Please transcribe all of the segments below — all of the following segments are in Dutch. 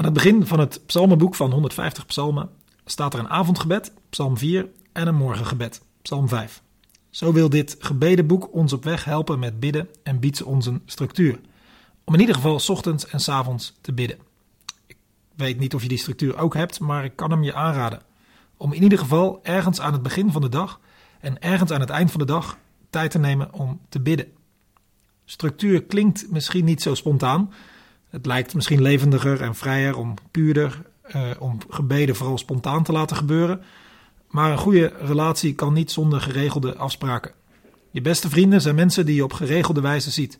Aan het begin van het psalmenboek van 150 psalmen staat er een avondgebed, psalm 4, en een morgengebed, psalm 5. Zo wil dit gebedenboek ons op weg helpen met bidden en biedt ons een structuur. Om in ieder geval ochtends en avonds te bidden. Ik weet niet of je die structuur ook hebt, maar ik kan hem je aanraden. Om in ieder geval ergens aan het begin van de dag en ergens aan het eind van de dag tijd te nemen om te bidden. Structuur klinkt misschien niet zo spontaan. Het lijkt misschien levendiger en vrijer om puurder, eh, om gebeden vooral spontaan te laten gebeuren. Maar een goede relatie kan niet zonder geregelde afspraken. Je beste vrienden zijn mensen die je op geregelde wijze ziet.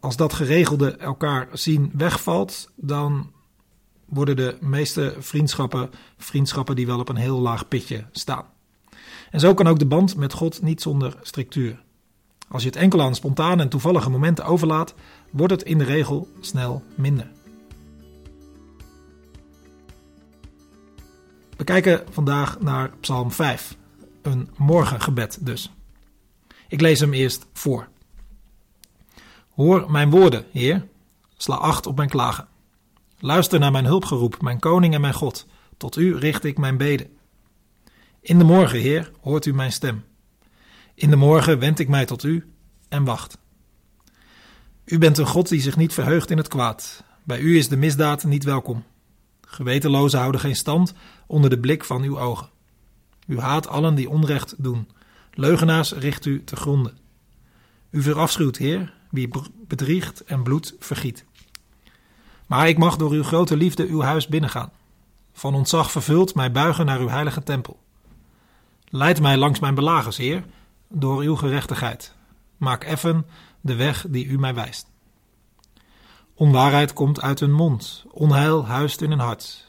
Als dat geregelde elkaar zien wegvalt, dan worden de meeste vriendschappen vriendschappen die wel op een heel laag pitje staan. En zo kan ook de band met God niet zonder structuur. Als je het enkel aan spontane en toevallige momenten overlaat, wordt het in de regel snel minder. We kijken vandaag naar Psalm 5, een morgengebed dus. Ik lees hem eerst voor. Hoor mijn woorden, Heer, sla acht op mijn klagen. Luister naar mijn hulpgeroep, mijn koning en mijn God. Tot u richt ik mijn beden. In de morgen, Heer, hoort u mijn stem. In de morgen wend ik mij tot u en wacht. U bent een God die zich niet verheugt in het kwaad. Bij u is de misdaad niet welkom. Gewetenlozen houden geen stand onder de blik van uw ogen. U haat allen die onrecht doen. Leugenaars richt u te gronden. U verafschuwt, Heer, wie bedriegt en bloed vergiet. Maar ik mag door uw grote liefde uw huis binnengaan. Van ontzag vervuld mij buigen naar uw heilige tempel. Leid mij langs mijn belagers, Heer, door uw gerechtigheid. Maak effen de weg die u mij wijst. Onwaarheid komt uit hun mond, onheil huist in hun hart.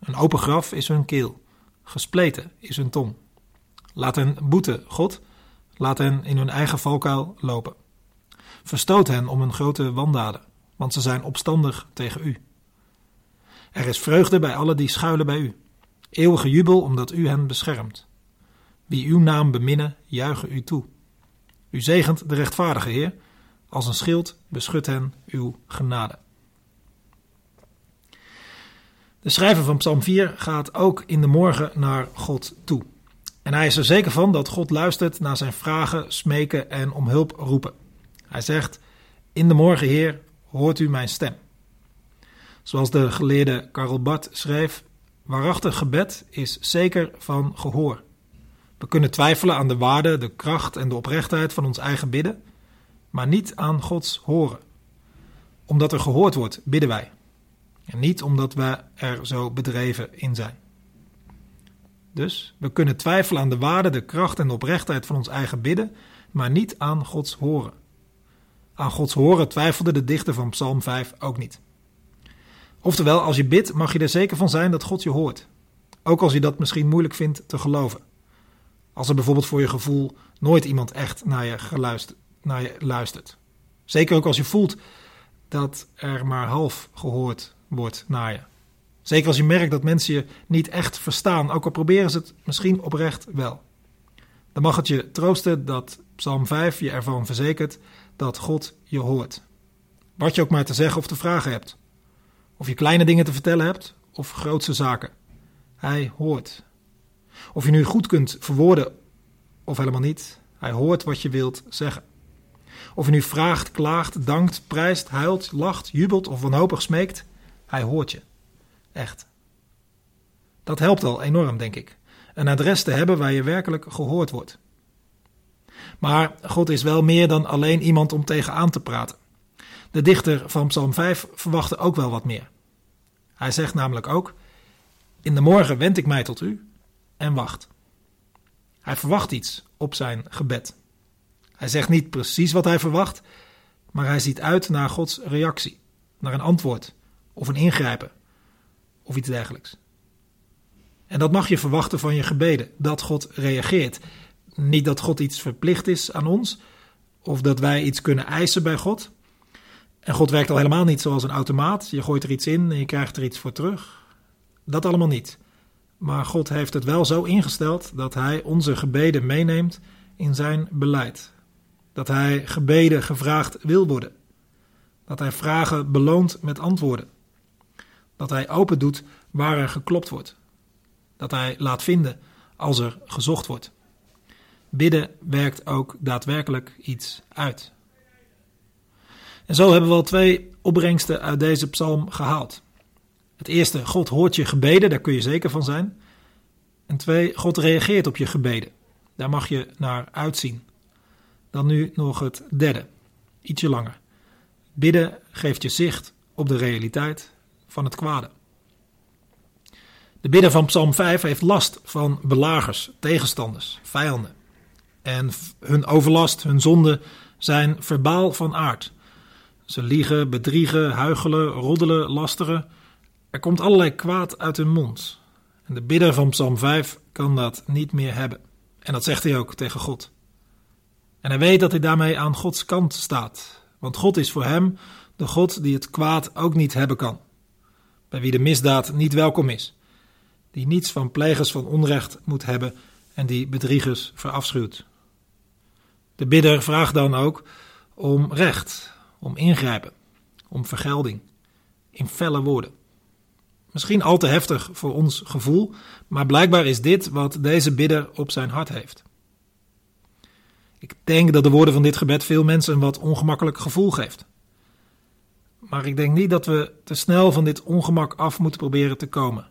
Een open graf is hun keel, gespleten is hun tong. Laat hen boeten, God, laat hen in hun eigen valkuil lopen. Verstoot hen om hun grote wandaden, want ze zijn opstandig tegen u. Er is vreugde bij allen die schuilen bij u, eeuwige jubel omdat u hen beschermt. Wie uw naam beminnen, juichen u toe. U zegent de rechtvaardige Heer, als een schild beschut hen uw genade. De schrijver van Psalm 4 gaat ook in de morgen naar God toe. En hij is er zeker van dat God luistert naar zijn vragen, smeken en om hulp roepen. Hij zegt: In de morgen, Heer, hoort u mijn stem. Zoals de geleerde Karel Barth schreef: Waarachtig gebed is zeker van gehoor. We kunnen twijfelen aan de waarde, de kracht en de oprechtheid van ons eigen bidden, maar niet aan Gods horen. Omdat er gehoord wordt, bidden wij. En niet omdat we er zo bedreven in zijn. Dus we kunnen twijfelen aan de waarde, de kracht en de oprechtheid van ons eigen bidden, maar niet aan Gods horen. Aan Gods horen twijfelde de dichter van Psalm 5 ook niet. Oftewel, als je bidt, mag je er zeker van zijn dat God je hoort. Ook als je dat misschien moeilijk vindt te geloven. Als er bijvoorbeeld voor je gevoel nooit iemand echt naar je, geluisterd, naar je luistert. Zeker ook als je voelt dat er maar half gehoord wordt naar je. Zeker als je merkt dat mensen je niet echt verstaan, ook al proberen ze het misschien oprecht wel. Dan mag het je troosten dat Psalm 5 je ervan verzekert dat God je hoort. Wat je ook maar te zeggen of te vragen hebt. Of je kleine dingen te vertellen hebt of grootse zaken. Hij hoort. Of je nu goed kunt verwoorden of helemaal niet, hij hoort wat je wilt zeggen. Of je nu vraagt, klaagt, dankt, prijst, huilt, lacht, jubelt of wanhopig smeekt, hij hoort je. Echt. Dat helpt al enorm, denk ik. Een adres te hebben waar je werkelijk gehoord wordt. Maar God is wel meer dan alleen iemand om tegenaan te praten. De dichter van Psalm 5 verwachtte ook wel wat meer. Hij zegt namelijk ook: In de morgen wend ik mij tot u en wacht. Hij verwacht iets op zijn gebed. Hij zegt niet precies wat hij verwacht, maar hij ziet uit naar Gods reactie, naar een antwoord of een ingrijpen of iets dergelijks. En dat mag je verwachten van je gebeden, dat God reageert. Niet dat God iets verplicht is aan ons, of dat wij iets kunnen eisen bij God. En God werkt al helemaal niet zoals een automaat. Je gooit er iets in en je krijgt er iets voor terug. Dat allemaal niet. Maar God heeft het wel zo ingesteld dat Hij onze gebeden meeneemt in zijn beleid. Dat Hij gebeden gevraagd wil worden. Dat Hij vragen beloont met antwoorden. Dat hij open doet waar er geklopt wordt. Dat hij laat vinden als er gezocht wordt. Bidden werkt ook daadwerkelijk iets uit. En zo hebben we al twee opbrengsten uit deze psalm gehaald. Het eerste, God hoort je gebeden, daar kun je zeker van zijn. En twee, God reageert op je gebeden. Daar mag je naar uitzien. Dan nu nog het derde, ietsje langer. Bidden geeft je zicht op de realiteit van het kwade. De bidder van Psalm 5 heeft last van belagers, tegenstanders, vijanden. En hun overlast, hun zonde zijn verbaal van aard. Ze liegen, bedriegen, huichelen, roddelen, lasteren. Er komt allerlei kwaad uit hun mond. En de bidder van Psalm 5 kan dat niet meer hebben. En dat zegt hij ook tegen God. En hij weet dat hij daarmee aan Gods kant staat. Want God is voor hem de God die het kwaad ook niet hebben kan. Bij wie de misdaad niet welkom is. Die niets van plegers van onrecht moet hebben en die bedriegers verafschuwt. De bidder vraagt dan ook om recht, om ingrijpen, om vergelding, in felle woorden. Misschien al te heftig voor ons gevoel, maar blijkbaar is dit wat deze bidder op zijn hart heeft. Ik denk dat de woorden van dit gebed veel mensen een wat ongemakkelijk gevoel geeft. Maar ik denk niet dat we te snel van dit ongemak af moeten proberen te komen.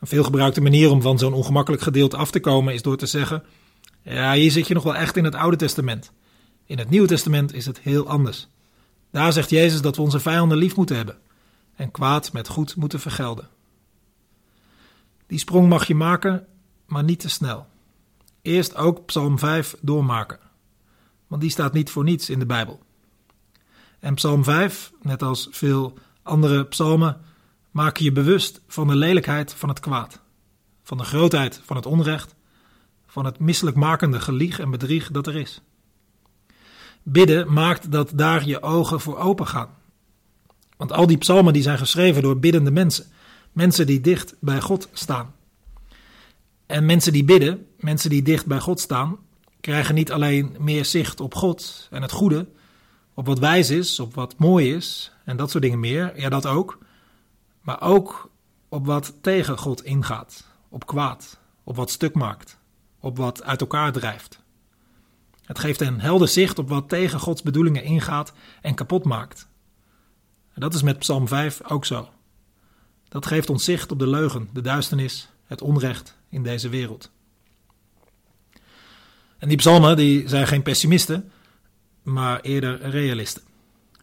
Een veelgebruikte manier om van zo'n ongemakkelijk gedeelte af te komen is door te zeggen: Ja, hier zit je nog wel echt in het Oude Testament. In het Nieuwe Testament is het heel anders. Daar zegt Jezus dat we onze vijanden lief moeten hebben en kwaad met goed moeten vergelden. Die sprong mag je maken, maar niet te snel. Eerst ook Psalm 5 doormaken, want die staat niet voor niets in de Bijbel. En Psalm 5, net als veel andere psalmen, maken je bewust van de lelijkheid van het kwaad, van de grootheid van het onrecht, van het misselijkmakende gelieg en bedrieg dat er is. Bidden maakt dat daar je ogen voor open gaan. Want al die psalmen die zijn geschreven door biddende mensen. Mensen die dicht bij God staan. En mensen die bidden, mensen die dicht bij God staan, krijgen niet alleen meer zicht op God en het goede, op wat wijs is, op wat mooi is en dat soort dingen meer. Ja, dat ook. Maar ook op wat tegen God ingaat, op kwaad, op wat stuk maakt, op wat uit elkaar drijft. Het geeft een helder zicht op wat tegen Gods bedoelingen ingaat en kapot maakt. En dat is met Psalm 5 ook zo. Dat geeft ons zicht op de leugen, de duisternis, het onrecht in deze wereld. En die psalmen die zijn geen pessimisten, maar eerder realisten.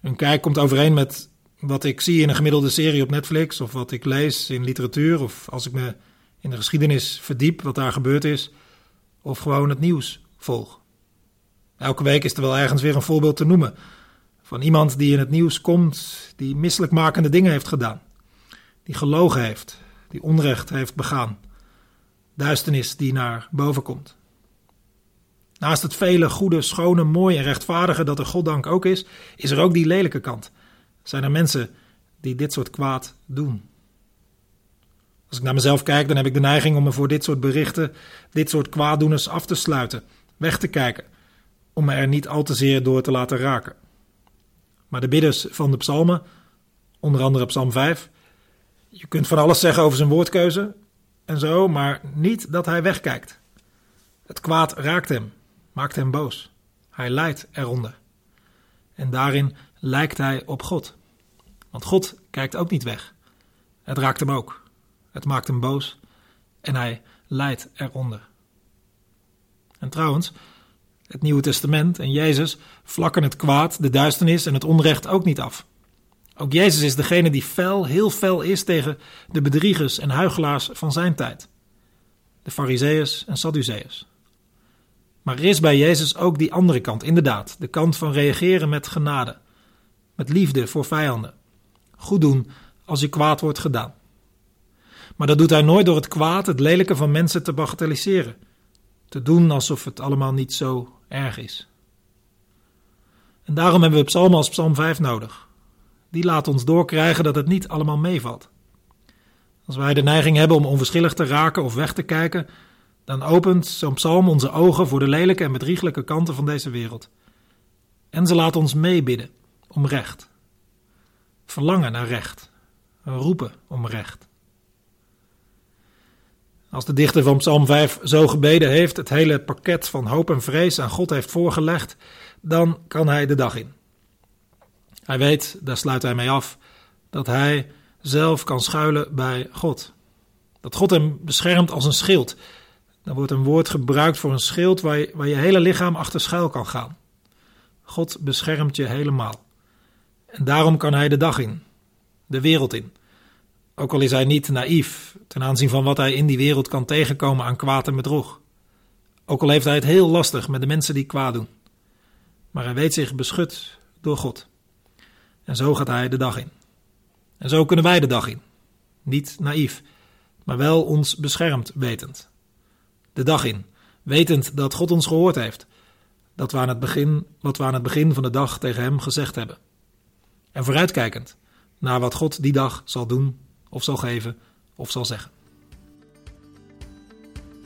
Hun kijk komt overeen met wat ik zie in een gemiddelde serie op Netflix, of wat ik lees in literatuur, of als ik me in de geschiedenis verdiep, wat daar gebeurd is, of gewoon het nieuws volg. Elke week is er wel ergens weer een voorbeeld te noemen van iemand die in het nieuws komt, die misselijkmakende dingen heeft gedaan, die gelogen heeft, die onrecht heeft begaan, duisternis die naar boven komt. Naast het vele goede, schone, mooie en rechtvaardige dat er goddank ook is, is er ook die lelijke kant. Zijn er mensen die dit soort kwaad doen? Als ik naar mezelf kijk, dan heb ik de neiging om me voor dit soort berichten, dit soort kwaaddoeners af te sluiten, weg te kijken, om me er niet al te zeer door te laten raken. Maar de bidders van de psalmen, onder andere psalm 5, je kunt van alles zeggen over zijn woordkeuze en zo, maar niet dat hij wegkijkt. Het kwaad raakt hem, maakt hem boos. Hij lijdt eronder. En daarin lijkt hij op God. Want God kijkt ook niet weg. Het raakt hem ook. Het maakt hem boos en hij lijdt eronder. En trouwens, het Nieuwe Testament en Jezus vlakken het kwaad, de duisternis en het onrecht ook niet af. Ook Jezus is degene die fel, heel fel is tegen de bedriegers en huigelaars van zijn tijd. De Fariseeërs en Sadduceërs. Maar er is bij Jezus ook die andere kant, inderdaad, de kant van reageren met genade, met liefde voor vijanden. Goed doen als je kwaad wordt gedaan. Maar dat doet hij nooit door het kwaad, het lelijke van mensen te bagatelliseren. Te doen alsof het allemaal niet zo erg is. En daarom hebben we psalm als psalm 5 nodig. Die laat ons doorkrijgen dat het niet allemaal meevalt. Als wij de neiging hebben om onverschillig te raken of weg te kijken, dan opent zo'n psalm onze ogen voor de lelijke en bedrieglijke kanten van deze wereld. En ze laat ons meebidden om recht. Verlangen naar recht. roepen om recht. Als de dichter van Psalm 5 zo gebeden heeft, het hele pakket van hoop en vrees aan God heeft voorgelegd, dan kan hij de dag in. Hij weet, daar sluit hij mee af, dat hij zelf kan schuilen bij God. Dat God hem beschermt als een schild. Dan wordt een woord gebruikt voor een schild waar je, waar je hele lichaam achter schuil kan gaan. God beschermt je helemaal. En daarom kan hij de dag in, de wereld in. Ook al is hij niet naïef ten aanzien van wat hij in die wereld kan tegenkomen aan kwaad en bedrog. Ook al heeft hij het heel lastig met de mensen die kwaad doen. Maar hij weet zich beschut door God. En zo gaat hij de dag in. En zo kunnen wij de dag in. Niet naïef, maar wel ons beschermd wetend. De dag in, wetend dat God ons gehoord heeft. Dat we aan het begin, wat we aan het begin van de dag tegen hem gezegd hebben. En vooruitkijkend naar wat God die dag zal doen, of zal geven, of zal zeggen.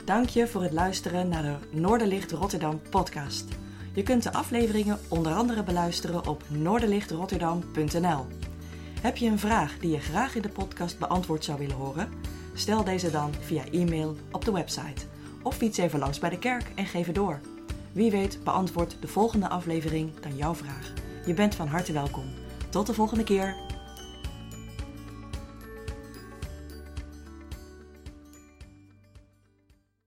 Dank je voor het luisteren naar de Noorderlicht Rotterdam podcast. Je kunt de afleveringen onder andere beluisteren op noorderlichtrotterdam.nl. Heb je een vraag die je graag in de podcast beantwoord zou willen horen? Stel deze dan via e-mail op de website. Of fiets even langs bij de kerk en geef het door. Wie weet beantwoordt de volgende aflevering dan jouw vraag. Je bent van harte welkom. Tot de volgende keer.